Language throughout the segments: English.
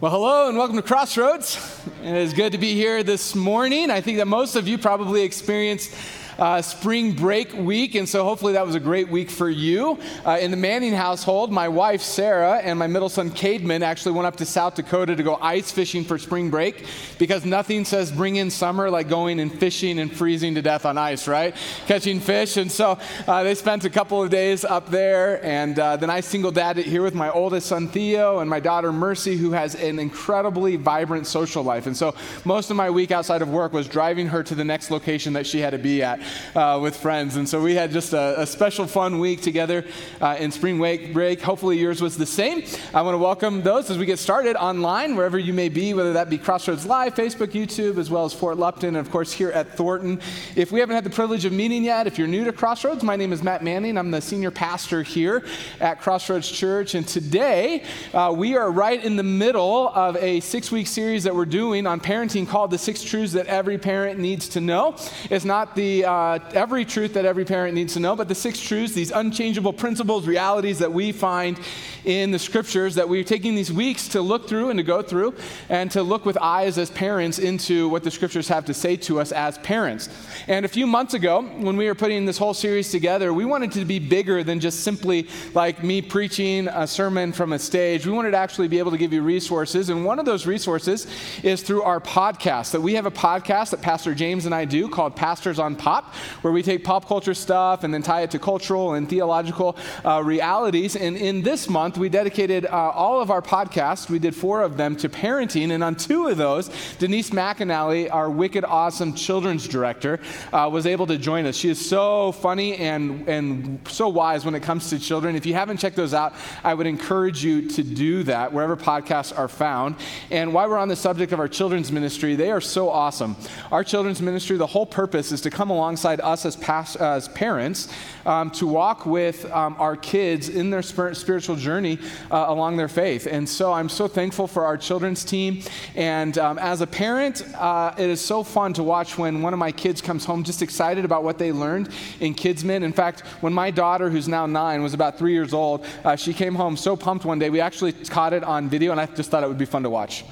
Well, hello and welcome to Crossroads. It is good to be here this morning. I think that most of you probably experienced uh, spring break week, and so hopefully that was a great week for you. Uh, in the Manning household, my wife Sarah and my middle son Cademan actually went up to South Dakota to go ice fishing for spring break because nothing says bring in summer like going and fishing and freezing to death on ice, right? Catching fish. And so uh, they spent a couple of days up there, and uh, then I single dadded here with my oldest son Theo and my daughter Mercy, who has an incredibly vibrant social life. And so most of my week outside of work was driving her to the next location that she had to be at uh, with friends. And so we had just a, a special fun week together uh, in spring break. Break. Hopefully yours was the same. I want to welcome those as we get started online, wherever you may be, whether that be Crossroads Live, Facebook, YouTube, as well as Fort Lupton, and of course here at Thornton. If we haven't had the privilege of meeting yet, if you're new to Crossroads, my name is Matt Manning. I'm the senior pastor here at Crossroads Church. And today uh, we are right in the middle of a six week series that we're doing on parenting called The Six Truths That Every Parent Needs to Know. It's not the uh, Uh, every truth that every parent needs to know, but the six truths, these unchangeable principles, realities that we find in the scriptures that we're taking these weeks to look through and to go through and to look with eyes as parents into what the scriptures have to say to us as parents. And a few months ago, when we were putting this whole series together, we wanted to be bigger than just simply like me preaching a sermon from a stage. We wanted to actually be able to give you resources. And one of those resources is through our podcast. That we have a podcast that Pastor James and I do called Pastors on Pop, where we take pop culture stuff and then tie it to cultural and theological uh, realities. And in this month, we dedicated uh, all of our podcasts, we did four of them, to parenting. And on two of those, Denise McAnally, our wicked awesome children's director, uh, was able to join us. She is so funny and, and so wise when it comes to children. If you haven't checked those out, I would encourage you to do that wherever podcasts are found. And while we're on the subject of our children's ministry, they are so awesome. Our children's ministry, the whole purpose is to come alongside us as, past, as parents um, to walk with um, our kids in their spiritual journey uh, along their faith. And so I'm so thankful for our children's team. And um, as a parent, uh, it is so fun to watch when one of my kids comes home just excited about what they learned in Kidsman. In fact, when my daughter, who's now nine, was about three years old, uh, she came home so pumped one day. We actually caught it on video, and I just thought it would be fun to watch.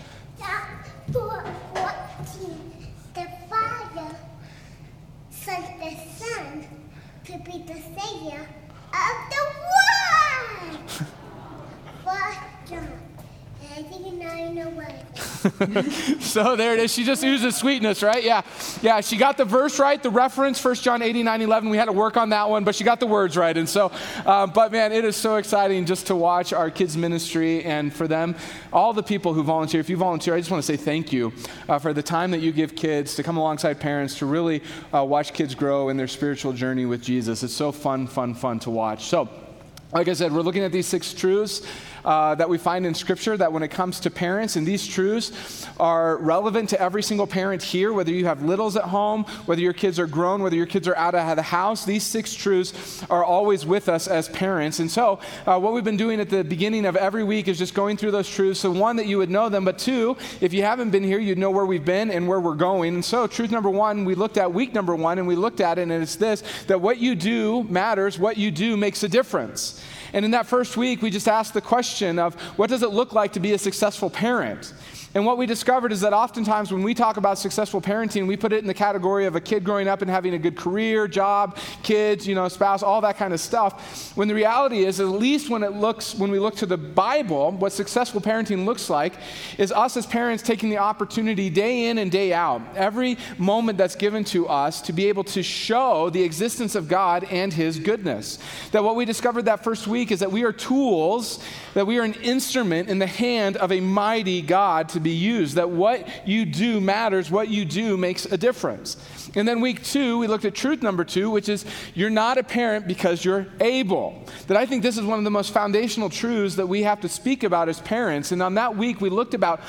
be the savior of the world. but John, I think now I know what. so there it is. She just uses sweetness, right? Yeah. Yeah, she got the verse right, the reference, 1 John 8, 9, 11. We had to work on that one, but she got the words right. And so, um, but man, it is so exciting just to watch our kids' ministry and for them, all the people who volunteer. If you volunteer, I just want to say thank you uh, for the time that you give kids to come alongside parents to really uh, watch kids grow in their spiritual journey with Jesus. It's so fun, fun, fun to watch. So, like I said, we're looking at these six truths uh, that we find in Scripture that when it comes to parents, and these truths are relevant to every single parent here, whether you have littles at home, whether your kids are grown, whether your kids are out of the house, these six truths are always with us as parents. And so, uh, what we've been doing at the beginning of every week is just going through those truths. So, one, that you would know them, but two, if you haven't been here, you'd know where we've been and where we're going. And so, truth number one, we looked at week number one, and we looked at it, and it's this that what you do matters, what you do makes a difference. And in that first week, we just asked the question of what does it look like to be a successful parent? And what we discovered is that oftentimes when we talk about successful parenting, we put it in the category of a kid growing up and having a good career, job, kids, you know, spouse, all that kind of stuff. When the reality is, at least when it looks, when we look to the Bible, what successful parenting looks like is us as parents taking the opportunity day in and day out, every moment that's given to us to be able to show the existence of God and His goodness. That what we discovered that first week is that we are tools, that we are an instrument in the hand of a mighty God to be used, that what you do matters, what you do makes a difference. And then week two, we looked at truth number two, which is you're not a parent because you're able. That I think this is one of the most foundational truths that we have to speak about as parents. And on that week, we looked about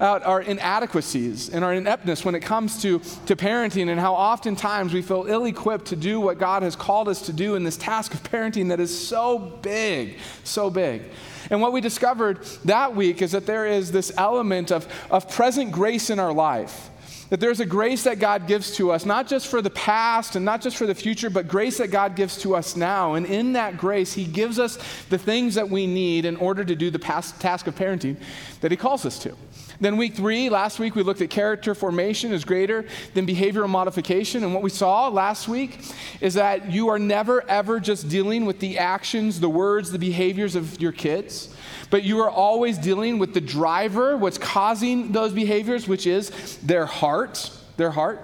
out our inadequacies and our ineptness when it comes to, to parenting and how oftentimes we feel ill equipped to do what God has called us to do in this task of parenting that is so big, so big. And what we discovered that week is that there is this element of, of present grace in our life. That there's a grace that God gives to us, not just for the past and not just for the future, but grace that God gives to us now. And in that grace, He gives us the things that we need in order to do the past task of parenting that He calls us to. Then, week three, last week we looked at character formation is greater than behavioral modification. And what we saw last week is that you are never, ever just dealing with the actions, the words, the behaviors of your kids, but you are always dealing with the driver, what's causing those behaviors, which is their heart. Their heart.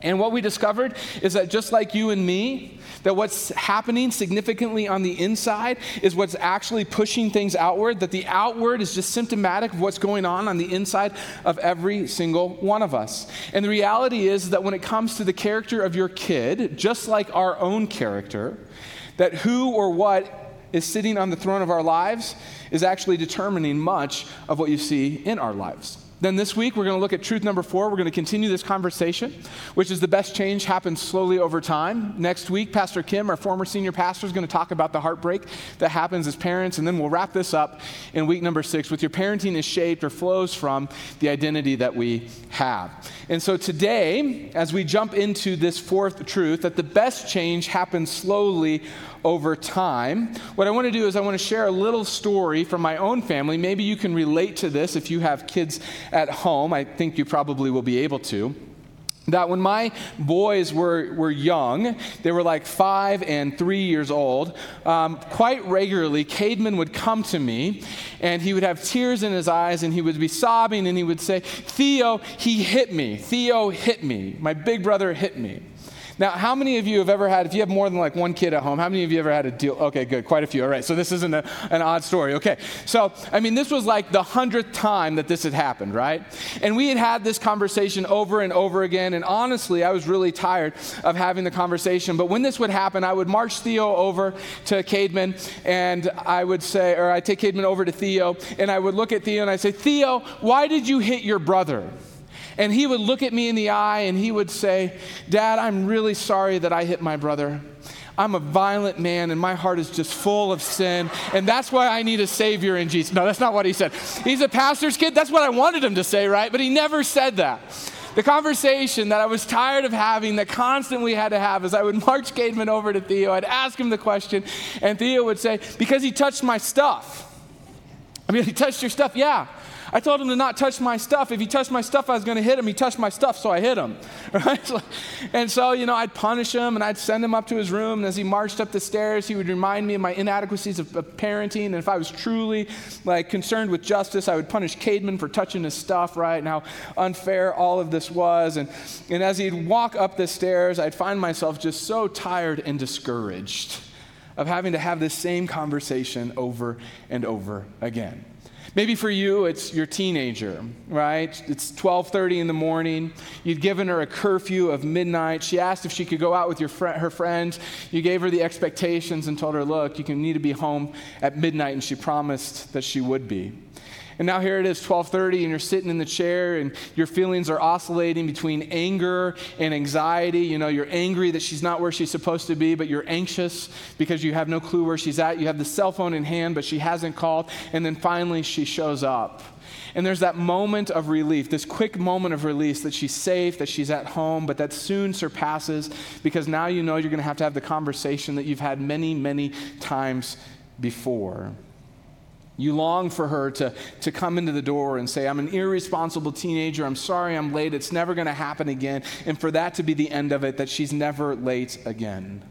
And what we discovered is that just like you and me, that what's happening significantly on the inside is what's actually pushing things outward, that the outward is just symptomatic of what's going on on the inside of every single one of us. And the reality is that when it comes to the character of your kid, just like our own character, that who or what is sitting on the throne of our lives is actually determining much of what you see in our lives. Then this week, we're going to look at truth number four. We're going to continue this conversation, which is the best change happens slowly over time. Next week, Pastor Kim, our former senior pastor, is going to talk about the heartbreak that happens as parents. And then we'll wrap this up in week number six with your parenting is shaped or flows from the identity that we have. And so today, as we jump into this fourth truth, that the best change happens slowly over time. What I want to do is I want to share a little story from my own family. Maybe you can relate to this if you have kids at home. I think you probably will be able to that when my boys were, were young, they were like five and three years old, um, quite regularly, Cademan would come to me and he would have tears in his eyes and he would be sobbing and he would say, Theo, he hit me. Theo hit me. My big brother hit me. Now, how many of you have ever had, if you have more than like one kid at home, how many of you ever had a deal? Okay, good, quite a few. All right, so this isn't a, an odd story. Okay, so I mean, this was like the hundredth time that this had happened, right? And we had had this conversation over and over again, and honestly, I was really tired of having the conversation. But when this would happen, I would march Theo over to Cademan, and I would say, or I'd take Cademan over to Theo, and I would look at Theo and I'd say, Theo, why did you hit your brother? And he would look at me in the eye and he would say, Dad, I'm really sorry that I hit my brother. I'm a violent man and my heart is just full of sin. And that's why I need a Savior in Jesus. No, that's not what he said. He's a pastor's kid. That's what I wanted him to say, right? But he never said that. The conversation that I was tired of having, that constantly had to have, is I would march Cademan over to Theo. I'd ask him the question, and Theo would say, Because he touched my stuff. I mean, he touched your stuff? Yeah. I told him to not touch my stuff. If he touched my stuff, I was going to hit him. He touched my stuff, so I hit him. Right? And so, you know, I'd punish him and I'd send him up to his room. And as he marched up the stairs, he would remind me of my inadequacies of, of parenting. And if I was truly like concerned with justice, I would punish Cademan for touching his stuff, right? And how unfair all of this was. And, and as he'd walk up the stairs, I'd find myself just so tired and discouraged of having to have this same conversation over and over again. Maybe for you, it's your teenager, right? It's 12:30 in the morning. You'd given her a curfew of midnight. She asked if she could go out with your fr- her friends. You gave her the expectations and told her, "Look, you can need to be home at midnight," and she promised that she would be. And now here it is 12:30 and you're sitting in the chair and your feelings are oscillating between anger and anxiety. You know, you're angry that she's not where she's supposed to be, but you're anxious because you have no clue where she's at. You have the cell phone in hand, but she hasn't called, and then finally she shows up. And there's that moment of relief, this quick moment of release that she's safe, that she's at home, but that soon surpasses because now you know you're going to have to have the conversation that you've had many, many times before. You long for her to, to come into the door and say, I'm an irresponsible teenager. I'm sorry I'm late. It's never going to happen again. And for that to be the end of it, that she's never late again.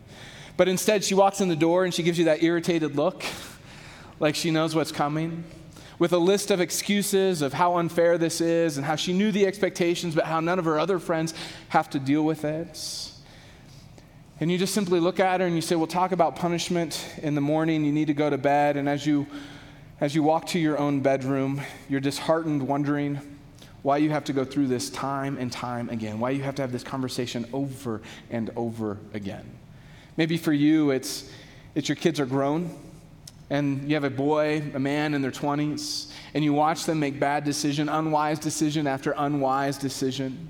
But instead, she walks in the door and she gives you that irritated look, like she knows what's coming, with a list of excuses of how unfair this is and how she knew the expectations, but how none of her other friends have to deal with it. And you just simply look at her and you say, We'll talk about punishment in the morning. You need to go to bed. And as you as you walk to your own bedroom, you're disheartened, wondering why you have to go through this time and time again, why you have to have this conversation over and over again. Maybe for you, it's, it's your kids are grown, and you have a boy, a man in their 20s, and you watch them make bad decision, unwise decision after unwise decision.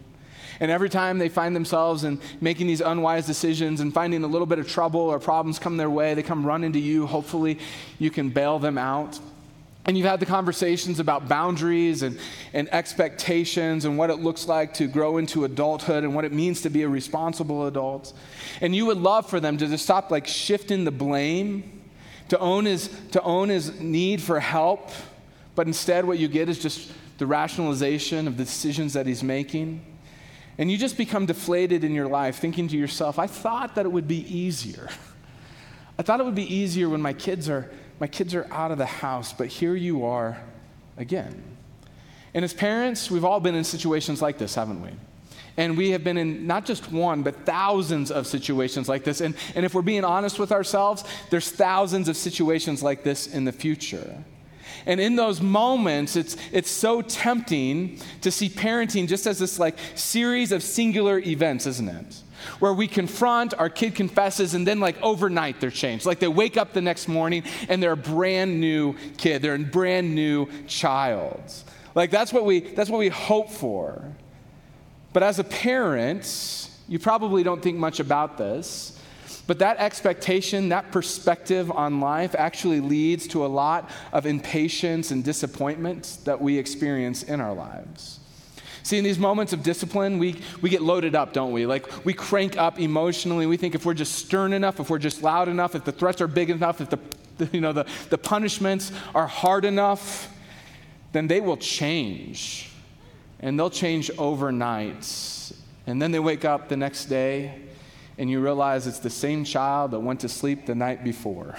And every time they find themselves in making these unwise decisions and finding a little bit of trouble or problems come their way, they come running to you. Hopefully, you can bail them out. And you've had the conversations about boundaries and, and expectations and what it looks like to grow into adulthood and what it means to be a responsible adult. And you would love for them to just stop like shifting the blame, to own his, to own his need for help, but instead what you get is just the rationalization of the decisions that he's making. And you just become deflated in your life, thinking to yourself, I thought that it would be easier. I thought it would be easier when my kids are, my kids are out of the house, but here you are again. And as parents, we've all been in situations like this, haven't we? And we have been in not just one, but thousands of situations like this. And, and if we're being honest with ourselves, there's thousands of situations like this in the future. And in those moments, it's, it's so tempting to see parenting just as this like series of singular events, isn't it? Where we confront, our kid confesses, and then like overnight they're changed. Like they wake up the next morning and they're a brand new kid, they're a brand new child. Like that's what we that's what we hope for. But as a parent, you probably don't think much about this. But that expectation, that perspective on life actually leads to a lot of impatience and disappointment that we experience in our lives. See, in these moments of discipline, we, we get loaded up, don't we? Like, we crank up emotionally. We think if we're just stern enough, if we're just loud enough, if the threats are big enough, if the, you know, the, the punishments are hard enough, then they will change. And they'll change overnight. And then they wake up the next day and you realize it's the same child that went to sleep the night before.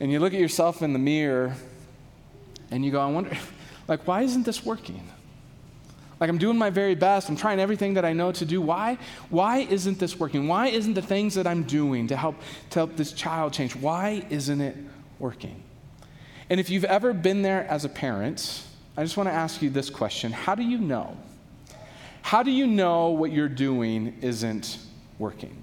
and you look at yourself in the mirror and you go, I wonder, like, why isn't this working? Like, I'm doing my very best. I'm trying everything that I know to do. Why? Why isn't this working? Why isn't the things that I'm doing to help, to help this child change? Why isn't it working? And if you've ever been there as a parent, I just want to ask you this question How do you know? How do you know what you're doing isn't working?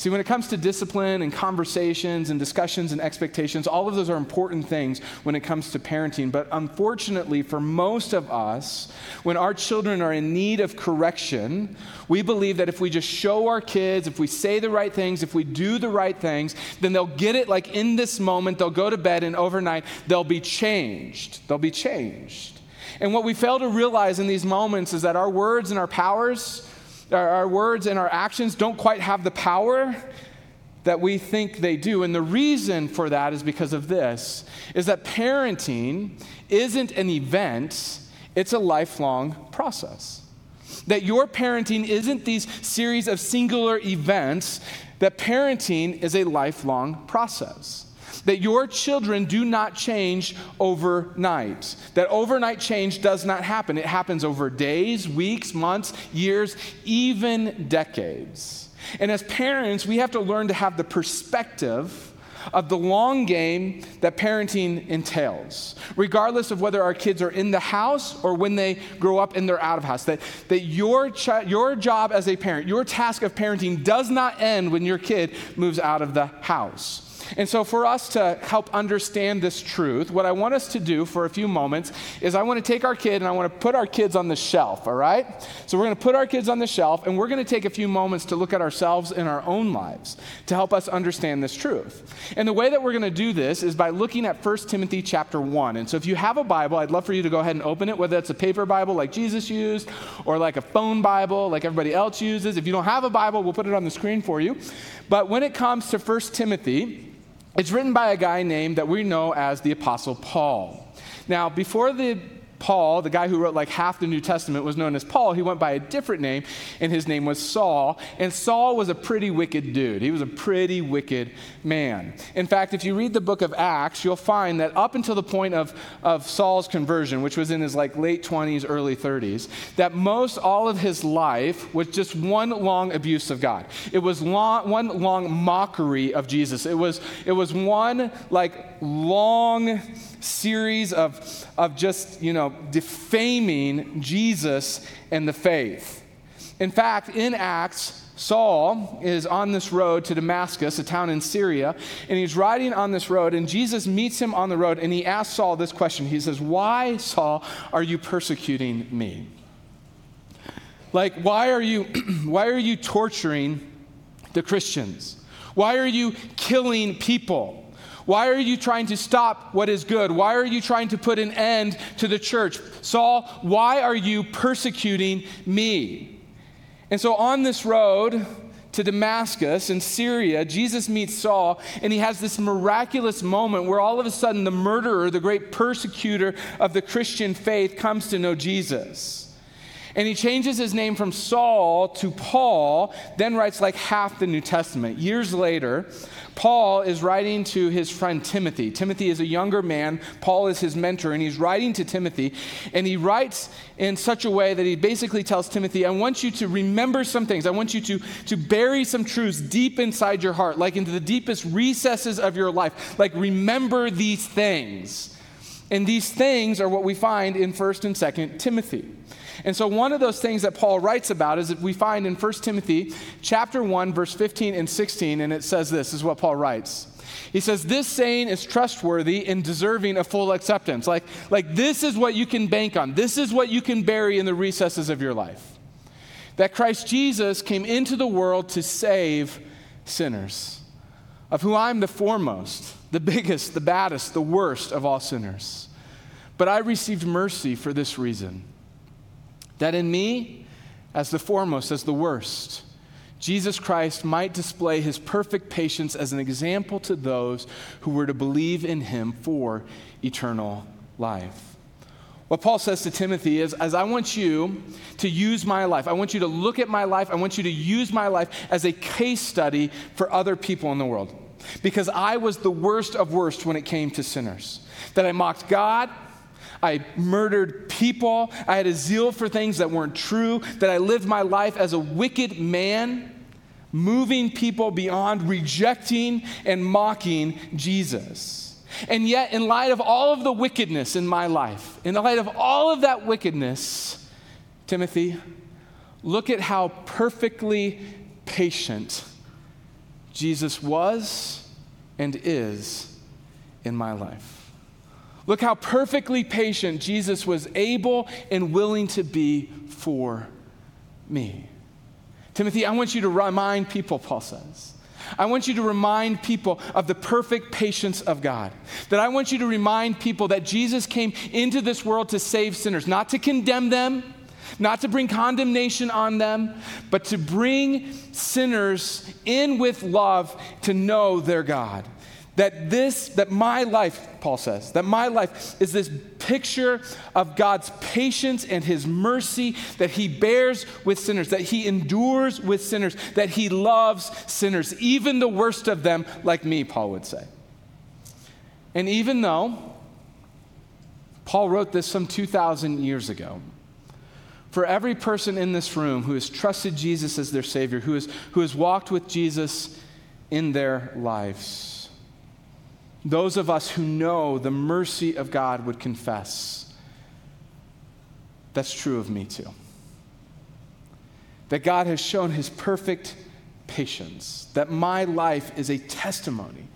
See, when it comes to discipline and conversations and discussions and expectations, all of those are important things when it comes to parenting. But unfortunately, for most of us, when our children are in need of correction, we believe that if we just show our kids, if we say the right things, if we do the right things, then they'll get it like in this moment, they'll go to bed, and overnight, they'll be changed. They'll be changed. And what we fail to realize in these moments is that our words and our powers, our, our words and our actions don't quite have the power that we think they do. And the reason for that is because of this is that parenting isn't an event, it's a lifelong process. That your parenting isn't these series of singular events, that parenting is a lifelong process that your children do not change overnight. That overnight change does not happen. It happens over days, weeks, months, years, even decades. And as parents, we have to learn to have the perspective of the long game that parenting entails, regardless of whether our kids are in the house or when they grow up and they're out of house. That, that your, your job as a parent, your task of parenting does not end when your kid moves out of the house. And so, for us to help understand this truth, what I want us to do for a few moments is I want to take our kid and I want to put our kids on the shelf, all right? So, we're going to put our kids on the shelf and we're going to take a few moments to look at ourselves in our own lives to help us understand this truth. And the way that we're going to do this is by looking at 1 Timothy chapter 1. And so, if you have a Bible, I'd love for you to go ahead and open it, whether it's a paper Bible like Jesus used or like a phone Bible like everybody else uses. If you don't have a Bible, we'll put it on the screen for you. But when it comes to 1 Timothy, it's written by a guy named that we know as the Apostle Paul. Now, before the Paul, the guy who wrote like half the New Testament, was known as Paul. He went by a different name, and his name was Saul. And Saul was a pretty wicked dude. He was a pretty wicked man. In fact, if you read the book of Acts, you'll find that up until the point of, of Saul's conversion, which was in his like late 20s, early 30s, that most all of his life was just one long abuse of God. It was long, one long mockery of Jesus. It was, it was one like long series of, of just, you know, defaming Jesus and the faith. In fact, in Acts, Saul is on this road to Damascus, a town in Syria, and he's riding on this road, and Jesus meets him on the road, and he asks Saul this question. He says, Why, Saul, are you persecuting me? Like, why are you, why are you torturing the Christians? Why are you killing people? Why are you trying to stop what is good? Why are you trying to put an end to the church? Saul, why are you persecuting me? And so on this road to Damascus in Syria, Jesus meets Saul, and he has this miraculous moment where all of a sudden the murderer, the great persecutor of the Christian faith, comes to know Jesus. And he changes his name from Saul to Paul, then writes like half the New Testament. Years later, Paul is writing to his friend Timothy. Timothy is a younger man, Paul is his mentor, and he's writing to Timothy. And he writes in such a way that he basically tells Timothy, I want you to remember some things. I want you to, to bury some truths deep inside your heart, like into the deepest recesses of your life. Like, remember these things. And these things are what we find in 1st and 2nd Timothy. And so one of those things that Paul writes about is that we find in 1 Timothy chapter 1 verse 15 and 16 and it says this, this is what Paul writes. He says this saying is trustworthy and deserving of full acceptance. Like like this is what you can bank on. This is what you can bury in the recesses of your life. That Christ Jesus came into the world to save sinners, of who I'm the foremost, the biggest, the baddest, the worst of all sinners. But I received mercy for this reason that in me, as the foremost, as the worst, Jesus Christ might display his perfect patience as an example to those who were to believe in him for eternal life. What Paul says to Timothy is, as I want you to use my life, I want you to look at my life, I want you to use my life as a case study for other people in the world. Because I was the worst of worst when it came to sinners. That I mocked God, I murdered people. I had a zeal for things that weren't true, that I lived my life as a wicked man, moving people beyond rejecting and mocking Jesus. And yet, in light of all of the wickedness in my life, in the light of all of that wickedness, Timothy, look at how perfectly patient Jesus was and is in my life. Look how perfectly patient Jesus was able and willing to be for me. Timothy, I want you to remind people, Paul says. I want you to remind people of the perfect patience of God. That I want you to remind people that Jesus came into this world to save sinners, not to condemn them, not to bring condemnation on them, but to bring sinners in with love to know their God. That this, that my life, Paul says, that my life is this picture of God's patience and his mercy that he bears with sinners, that he endures with sinners, that he loves sinners, even the worst of them, like me, Paul would say. And even though Paul wrote this some 2,000 years ago, for every person in this room who has trusted Jesus as their Savior, who has, who has walked with Jesus in their lives, those of us who know the mercy of God would confess that's true of me too. That God has shown his perfect patience, that my life is a testimony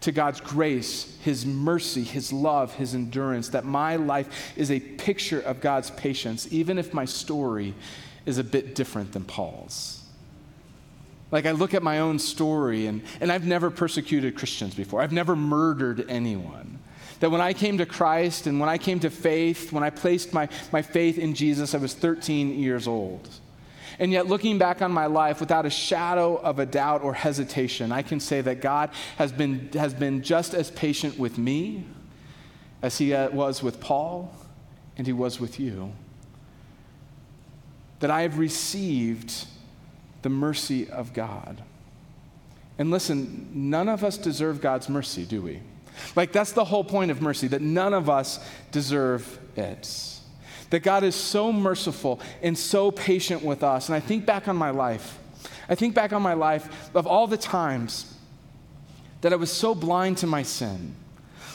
to God's grace, his mercy, his love, his endurance, that my life is a picture of God's patience, even if my story is a bit different than Paul's. Like, I look at my own story, and, and I've never persecuted Christians before. I've never murdered anyone. That when I came to Christ and when I came to faith, when I placed my, my faith in Jesus, I was 13 years old. And yet, looking back on my life without a shadow of a doubt or hesitation, I can say that God has been, has been just as patient with me as He uh, was with Paul and He was with you. That I have received the mercy of God. And listen, none of us deserve God's mercy, do we? Like, that's the whole point of mercy, that none of us deserve it. That God is so merciful and so patient with us. And I think back on my life. I think back on my life of all the times that I was so blind to my sin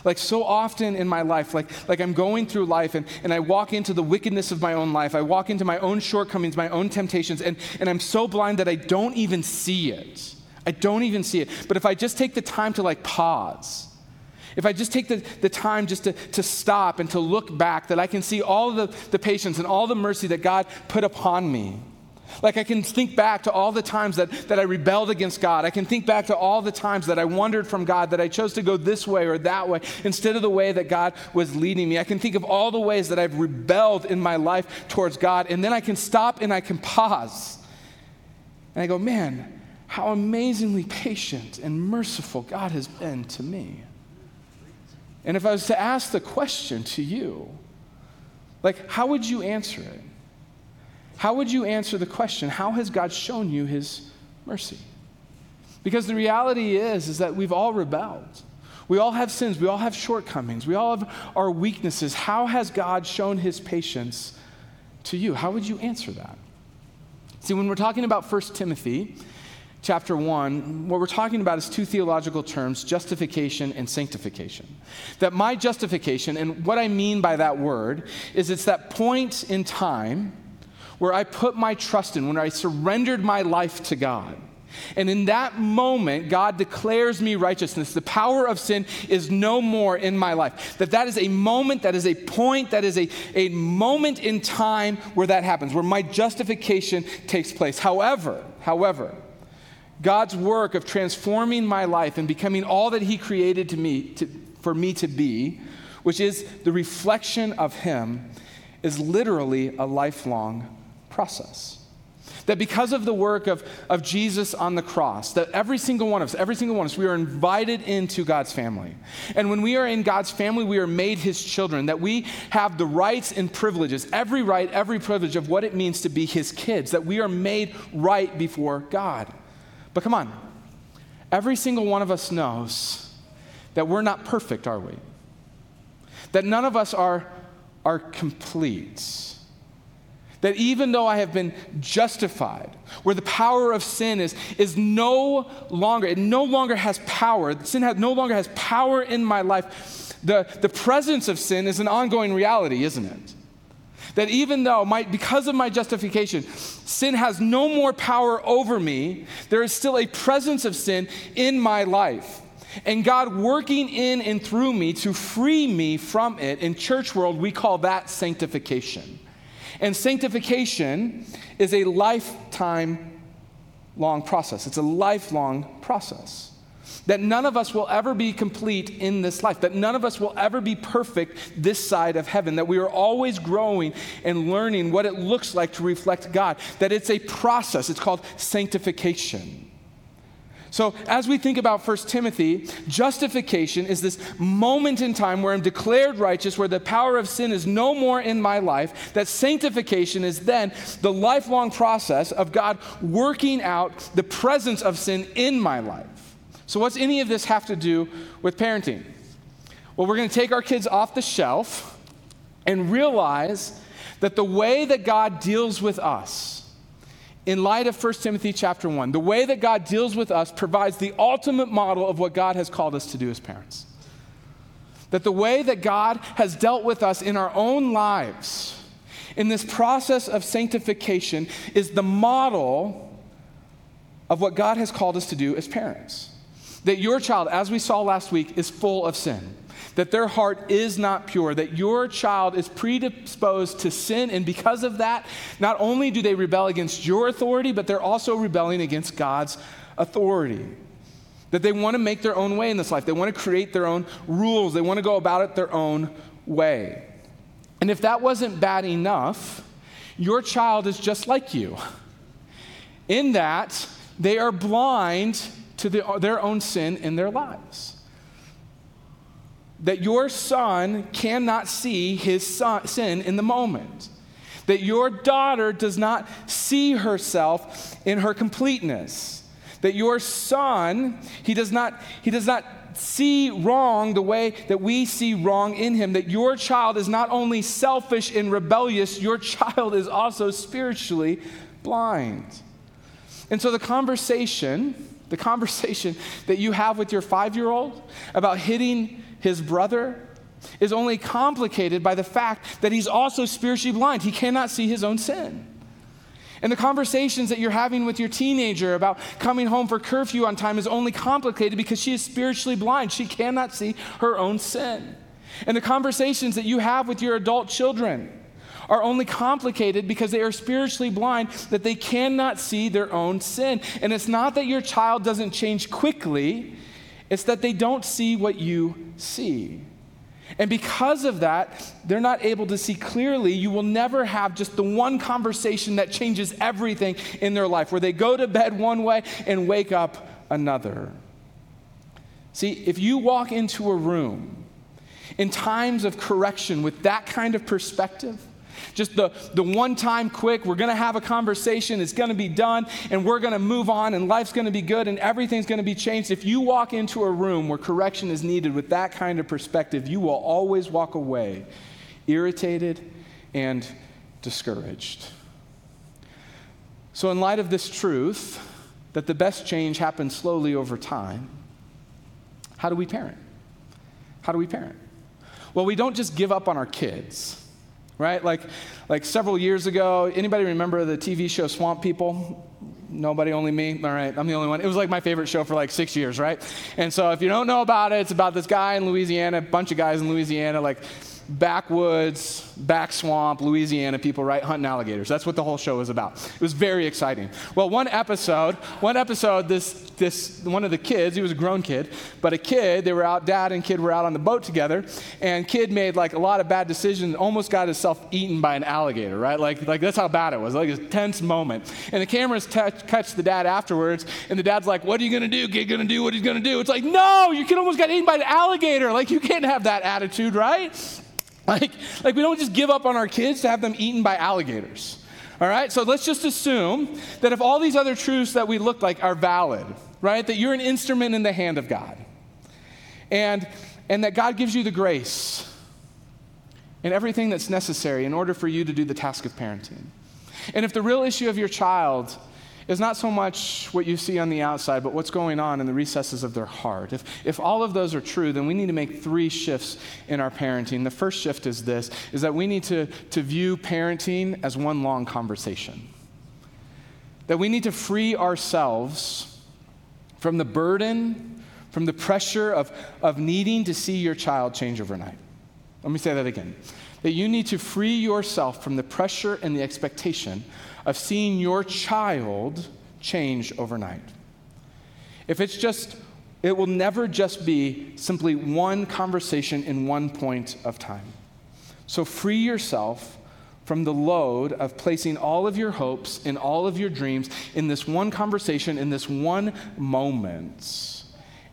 like so often in my life, like, like I'm going through life and, and I walk into the wickedness of my own life. I walk into my own shortcomings, my own temptations, and, and I'm so blind that I don't even see it. I don't even see it. But if I just take the time to like pause, if I just take the, the time just to, to stop and to look back, that I can see all the, the patience and all the mercy that God put upon me. Like I can think back to all the times that, that I rebelled against God. I can think back to all the times that I wandered from God, that I chose to go this way or that way instead of the way that God was leading me. I can think of all the ways that I've rebelled in my life towards God. And then I can stop and I can pause. And I go, man, how amazingly patient and merciful God has been to me. And if I was to ask the question to you, like, how would you answer it? How would you answer the question, how has God shown you his mercy? Because the reality is, is that we've all rebelled. We all have sins. We all have shortcomings. We all have our weaknesses. How has God shown his patience to you? How would you answer that? See, when we're talking about 1 Timothy chapter 1, what we're talking about is two theological terms justification and sanctification. That my justification, and what I mean by that word, is it's that point in time where I put my trust in, when I surrendered my life to God. And in that moment, God declares me righteousness. The power of sin is no more in my life. That that is a moment, that is a point, that is a, a moment in time where that happens, where my justification takes place. However, however, God's work of transforming my life and becoming all that He created to me, to, for me to be, which is the reflection of Him, is literally a lifelong process. That because of the work of, of Jesus on the cross, that every single one of us, every single one of us, we are invited into God's family. And when we are in God's family, we are made his children, that we have the rights and privileges, every right, every privilege of what it means to be his kids, that we are made right before God. But come on, every single one of us knows that we're not perfect, are we? That none of us are, are complete that even though I have been justified, where the power of sin is, is no longer, it no longer has power, sin has, no longer has power in my life, the, the presence of sin is an ongoing reality, isn't it? That even though, my, because of my justification, sin has no more power over me, there is still a presence of sin in my life. And God working in and through me to free me from it. In church world, we call that sanctification. And sanctification is a lifetime long process, it's a lifelong process. That none of us will ever be complete in this life, that none of us will ever be perfect this side of heaven, that we are always growing and learning what it looks like to reflect God, that it's a process, it's called sanctification. So, as we think about 1 Timothy, justification is this moment in time where I'm declared righteous, where the power of sin is no more in my life. That sanctification is then the lifelong process of God working out the presence of sin in my life. So, what's any of this have to do with parenting? Well, we're going to take our kids off the shelf and realize that the way that God deals with us, in light of 1 Timothy chapter 1, the way that God deals with us provides the ultimate model of what God has called us to do as parents. That the way that God has dealt with us in our own lives, in this process of sanctification, is the model of what God has called us to do as parents. That your child, as we saw last week, is full of sin that their heart is not pure, that your child is predisposed to sin, and because of that, not only do they rebel against your authority, but they're also rebelling against God's authority. That they want to make their own way in this life, they want to create their own rules, they want to go about it their own way. And if that wasn't bad enough, your child is just like you, in that they are blind to the, their own sin in their lives that your son cannot see his son, sin in the moment. That your daughter does not see herself in her completeness. That your son, he does not, he does not see wrong the way that we see wrong in him. That your child is not only selfish and rebellious, your child is also spiritually blind. And so the conversation, the conversation that you have with your five year old about hitting his brother, is only complicated by the fact that he's also spiritually blind. He cannot see his own sin. And the conversations that you're having with your teenager about coming home for curfew on time is only complicated because she is spiritually blind. She cannot see her own sin. And the conversations that you have with your adult children are only complicated because they are spiritually blind, that they cannot see their own sin. And it's not that your child doesn't change quickly, it's that they don't see what you see. And because of that, they're not able to see clearly. You will never have just the one conversation that changes everything in their life, where they go to bed one way and wake up another. See, if you walk into a room in times of correction with that kind of perspective, just the, the one time quick, we're going to have a conversation, it's going to be done, and we're going to move on, and life's going to be good, and everything's going to be changed. If you walk into a room where correction is needed with that kind of perspective, you will always walk away irritated and discouraged. So, in light of this truth, that the best change happens slowly over time, how do we parent? How do we parent? Well, we don't just give up on our kids right? Like, like several years ago, anybody remember the TV show Swamp People? Nobody, only me? All right, I'm the only one. It was like my favorite show for like six years, right? And so if you don't know about it, it's about this guy in Louisiana, a bunch of guys in Louisiana, like backwoods, back swamp, Louisiana people, right, hunting alligators. That's what the whole show was about. It was very exciting. Well, one episode, one episode, this, this, one of the kids, he was a grown kid, but a kid, they were out, dad and kid were out on the boat together, and kid made like a lot of bad decisions, almost got himself eaten by an alligator, right? Like, like that's how bad it was, like a tense moment. And the cameras t- catch the dad afterwards, and the dad's like, what are you gonna do? Kid gonna do what he's gonna do. It's like, no, your kid almost got eaten by an alligator. Like, you can't have that attitude, right? Like, like we don't just give up on our kids to have them eaten by alligators. All right? So let's just assume that if all these other truths that we look like are valid, right? That you're an instrument in the hand of God. And and that God gives you the grace and everything that's necessary in order for you to do the task of parenting. And if the real issue of your child is not so much what you see on the outside, but what's going on in the recesses of their heart. If, if all of those are true, then we need to make three shifts in our parenting. The first shift is this, is that we need to, to view parenting as one long conversation. That we need to free ourselves from the burden, from the pressure of, of needing to see your child change overnight. Let me say that again. That you need to free yourself from the pressure and the expectation of seeing your child change overnight. If it's just, it will never just be simply one conversation in one point of time. So free yourself from the load of placing all of your hopes and all of your dreams in this one conversation, in this one moment,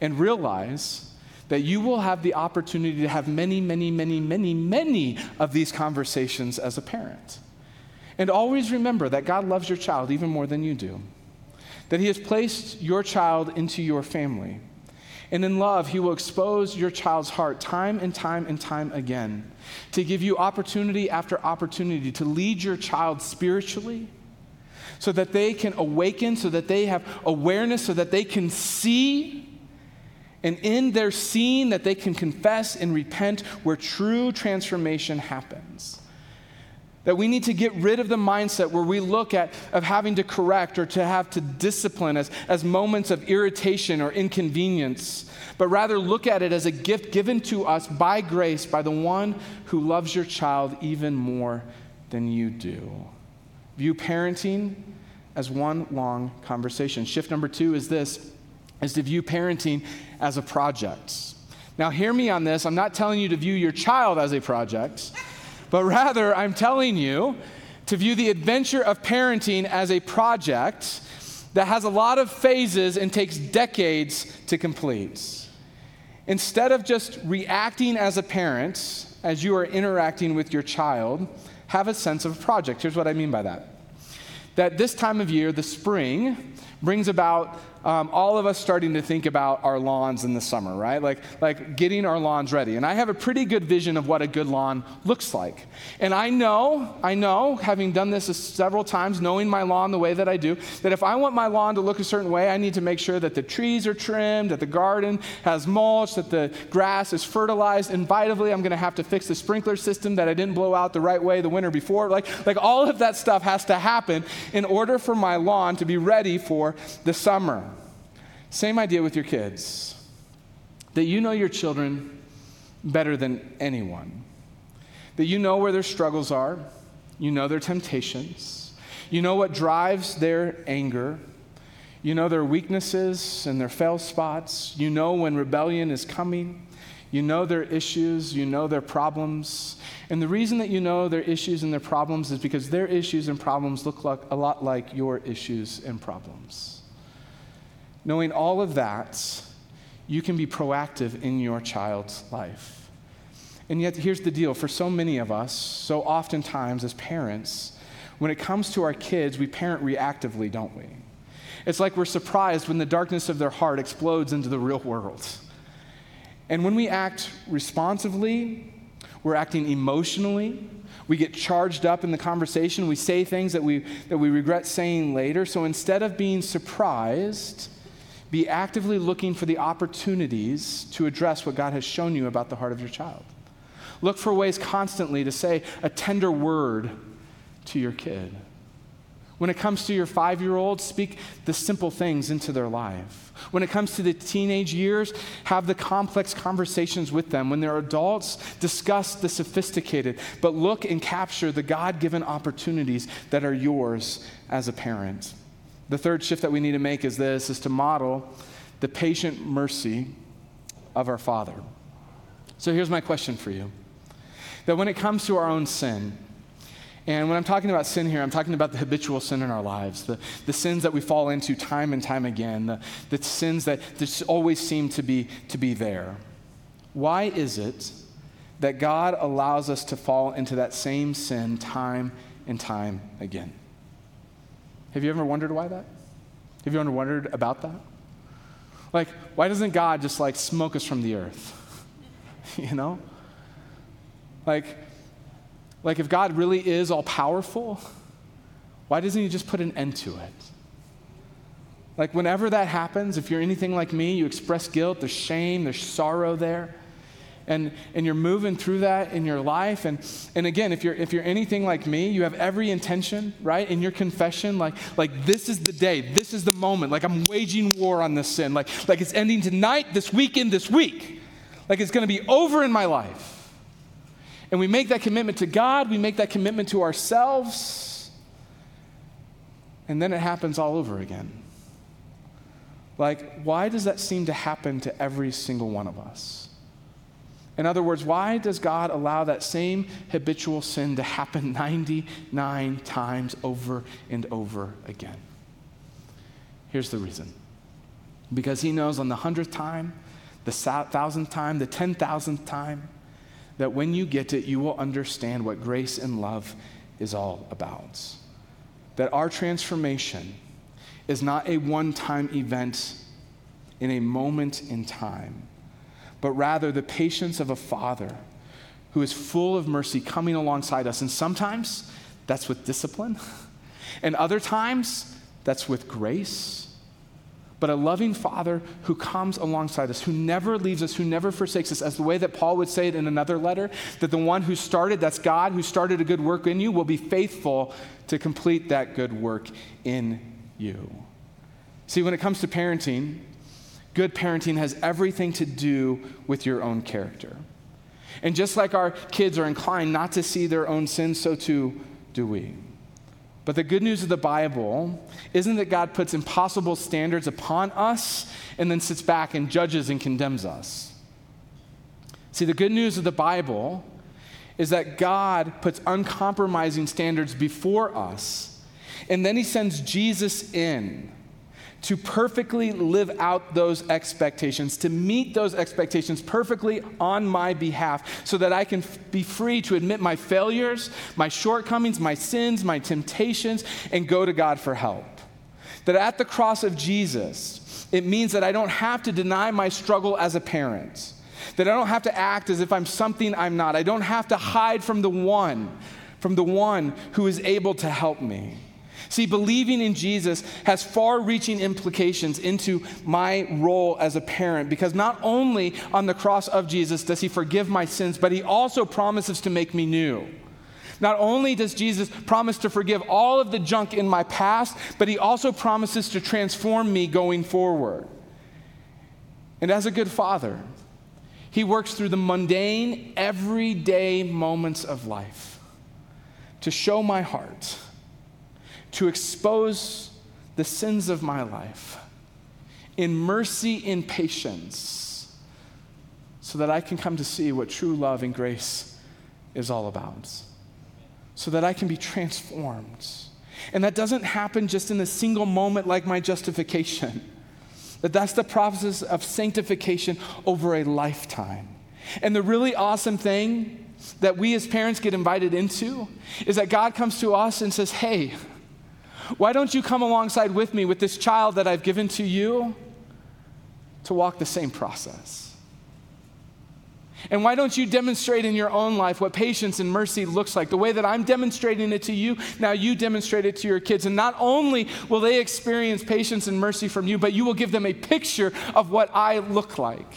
and realize that you will have the opportunity to have many, many, many, many, many of these conversations as a parent. And always remember that God loves your child even more than you do, that He has placed your child into your family. And in love, He will expose your child's heart time and time and time again to give you opportunity after opportunity to lead your child spiritually so that they can awaken, so that they have awareness, so that they can see. And in their seeing, that they can confess and repent where true transformation happens. That we need to get rid of the mindset where we look at of having to correct or to have to discipline as, as moments of irritation or inconvenience, but rather look at it as a gift given to us by grace by the one who loves your child even more than you do. View parenting as one long conversation. Shift number two is this is to view parenting as a project. Now hear me on this. I'm not telling you to view your child as a project but rather I'm telling you to view the adventure of parenting as a project that has a lot of phases and takes decades to complete. Instead of just reacting as a parent as you are interacting with your child, have a sense of a project. Here's what I mean by that. That this time of year, the spring, brings about um, all of us starting to think about our lawns in the summer, right? Like, like getting our lawns ready. And I have a pretty good vision of what a good lawn looks like. And I know, I know, having done this several times, knowing my lawn the way that I do, that if I want my lawn to look a certain way, I need to make sure that the trees are trimmed, that the garden has mulch, that the grass is fertilized. Invitably, I'm going to have to fix the sprinkler system that I didn't blow out the right way the winter before. Like, like all of that stuff has to happen in order for my lawn to be ready for the summer. Same idea with your kids that you know your children better than anyone, that you know where their struggles are, you know their temptations, you know what drives their anger. You know their weaknesses and their fail spots. You know when rebellion is coming. You know their issues, you know their problems. And the reason that you know their issues and their problems is because their issues and problems look like, a lot like your issues and problems. Knowing all of that, you can be proactive in your child's life. And yet, here's the deal for so many of us, so oftentimes as parents, when it comes to our kids, we parent reactively, don't we? It's like we're surprised when the darkness of their heart explodes into the real world. And when we act responsively, we're acting emotionally. We get charged up in the conversation. We say things that we, that we regret saying later. So instead of being surprised, be actively looking for the opportunities to address what God has shown you about the heart of your child. Look for ways constantly to say a tender word to your kid. When it comes to your five year old, speak the simple things into their life. When it comes to the teenage years, have the complex conversations with them. When they're adults, discuss the sophisticated, but look and capture the God given opportunities that are yours as a parent. The third shift that we need to make is this is to model the patient mercy of our Father. So here's my question for you. That when it comes to our own sin, and when I'm talking about sin here, I'm talking about the habitual sin in our lives, the, the sins that we fall into time and time again, the, the sins that just always seem to be, to be there. Why is it that God allows us to fall into that same sin time and time again? Have you ever wondered why that? Have you ever wondered about that? Like, why doesn't God just like smoke us from the earth? you know? Like, like, if God really is all powerful, why doesn't He just put an end to it? Like, whenever that happens, if you're anything like me, you express guilt, there's shame, there's sorrow there. And, and you're moving through that in your life. And, and again, if you're, if you're anything like me, you have every intention, right, in your confession, like, like this is the day, this is the moment. Like, I'm waging war on this sin. Like, like it's ending tonight, this weekend, this week. Like, it's going to be over in my life and we make that commitment to God, we make that commitment to ourselves, and then it happens all over again. Like, why does that seem to happen to every single one of us? In other words, why does God allow that same habitual sin to happen 99 times over and over again? Here's the reason because He knows on the hundredth time, the thousandth time, the ten thousandth time, that when you get it, you will understand what grace and love is all about. That our transformation is not a one time event in a moment in time, but rather the patience of a father who is full of mercy coming alongside us. And sometimes that's with discipline, and other times that's with grace but a loving Father who comes alongside us, who never leaves us, who never forsakes us, as the way that Paul would say it in another letter, that the one who started, that's God, who started a good work in you, will be faithful to complete that good work in you. See, when it comes to parenting, good parenting has everything to do with your own character. And just like our kids are inclined not to see their own sins, so too do we. But the good news of the Bible isn't that God puts impossible standards upon us and then sits back and judges and condemns us. See, the good news of the Bible is that God puts uncompromising standards before us, and then he sends Jesus in to perfectly live out those expectations, to meet those expectations perfectly on my behalf, so that I can f- be free to admit my failures, my shortcomings, my sins, my temptations, and go to God for help. That at the cross of Jesus, it means that I don't have to deny my struggle as a parent, that I don't have to act as if I'm something I'm not, I don't have to hide from the one, from the one who is able to help me. See, believing in Jesus has far reaching implications into my role as a parent because not only on the cross of Jesus does he forgive my sins, but he also promises to make me new. Not only does Jesus promise to forgive all of the junk in my past, but he also promises to transform me going forward. And as a good father, he works through the mundane, everyday moments of life to show my heart to expose the sins of my life in mercy, in patience, so that I can come to see what true love and grace is all about, so that I can be transformed. And that doesn't happen just in a single moment like my justification. That that's the process of sanctification over a lifetime. And the really awesome thing that we as parents get invited into is that God comes to us and says, Hey, why don't you come alongside with me with this child that I've given to you to walk the same process? And why don't you demonstrate in your own life what patience and mercy looks like? The way that I'm demonstrating it to you, now you demonstrate it to your kids. And not only will they experience patience and mercy from you, but you will give them a picture of what I look like.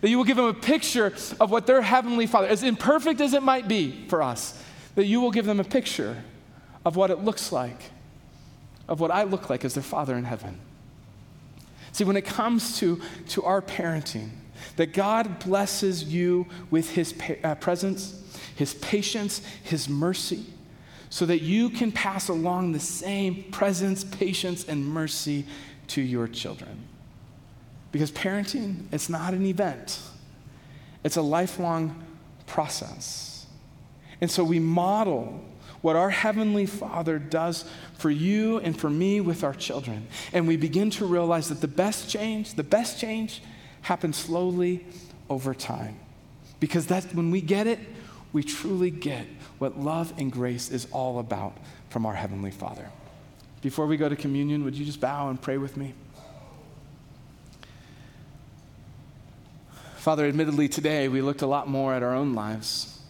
That you will give them a picture of what their heavenly Father, as imperfect as it might be for us, that you will give them a picture of what it looks like, of what I look like as their Father in heaven. See, when it comes to, to our parenting, that God blesses you with His pa- uh, presence, His patience, His mercy, so that you can pass along the same presence, patience, and mercy to your children. Because parenting, it's not an event, it's a lifelong process. And so we model what our Heavenly Father does for you and for me with our children. And we begin to realize that the best change, the best change, happens slowly over time. Because that's when we get it, we truly get what love and grace is all about from our Heavenly Father. Before we go to communion, would you just bow and pray with me? Father, admittedly, today we looked a lot more at our own lives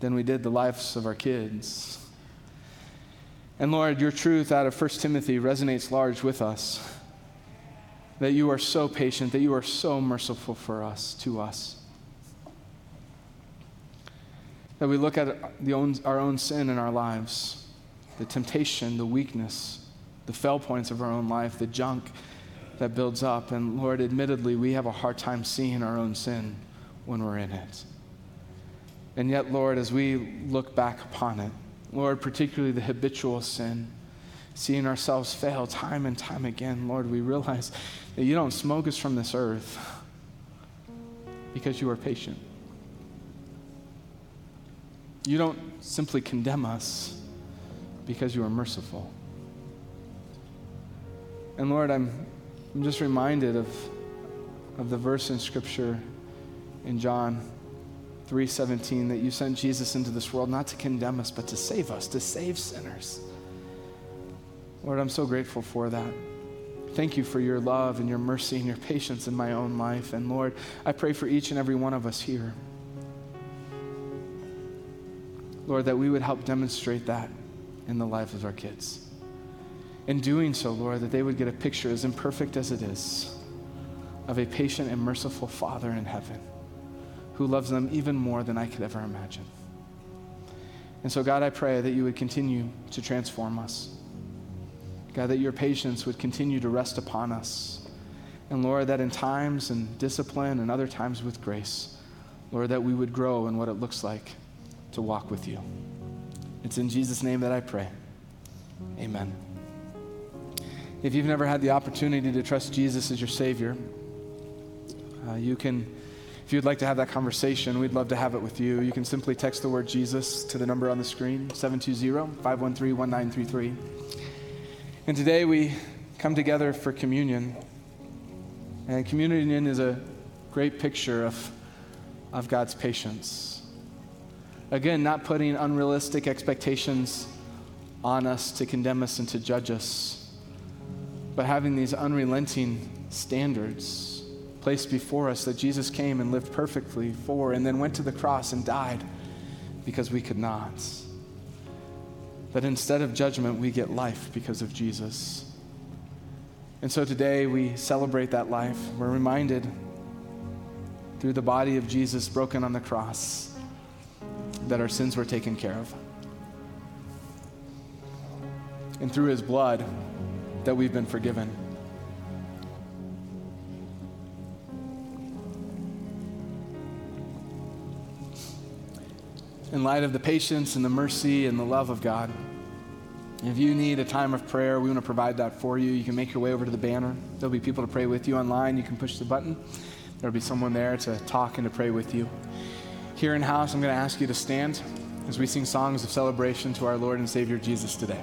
than we did the lives of our kids. And Lord, your truth out of 1 Timothy resonates large with us that you are so patient, that you are so merciful for us, to us. That we look at own, our own sin in our lives, the temptation, the weakness, the fell points of our own life, the junk that builds up. And Lord, admittedly, we have a hard time seeing our own sin when we're in it. And yet, Lord, as we look back upon it, Lord, particularly the habitual sin, seeing ourselves fail time and time again, Lord, we realize that you don't smoke us from this earth because you are patient. You don't simply condemn us because you are merciful. And Lord, I'm, I'm just reminded of, of the verse in Scripture in John 3:17 that you sent Jesus into this world not to condemn us but to save us, to save sinners. Lord, I'm so grateful for that. Thank you for your love and your mercy and your patience in my own life. And Lord, I pray for each and every one of us here. Lord, that we would help demonstrate that in the life of our kids. In doing so, Lord, that they would get a picture, as imperfect as it is, of a patient and merciful Father in heaven who loves them even more than I could ever imagine. And so, God, I pray that you would continue to transform us. God, that your patience would continue to rest upon us. And Lord, that in times and discipline and other times with grace, Lord, that we would grow in what it looks like to walk with you. It's in Jesus' name that I pray. Amen. If you've never had the opportunity to trust Jesus as your Savior, uh, you can, if you'd like to have that conversation, we'd love to have it with you. You can simply text the word Jesus to the number on the screen, 720 513 1933. And today we come together for communion. And communion is a great picture of, of God's patience. Again, not putting unrealistic expectations on us to condemn us and to judge us, but having these unrelenting standards placed before us that Jesus came and lived perfectly for, and then went to the cross and died because we could not that instead of judgment, we get life because of Jesus. And so today we celebrate that life. We're reminded through the body of Jesus broken on the cross that our sins were taken care of. And through his blood that we've been forgiven. In light of the patience and the mercy and the love of God. If you need a time of prayer, we want to provide that for you. You can make your way over to the banner. There'll be people to pray with you online. You can push the button. There'll be someone there to talk and to pray with you. Here in house, I'm going to ask you to stand as we sing songs of celebration to our Lord and Savior Jesus today.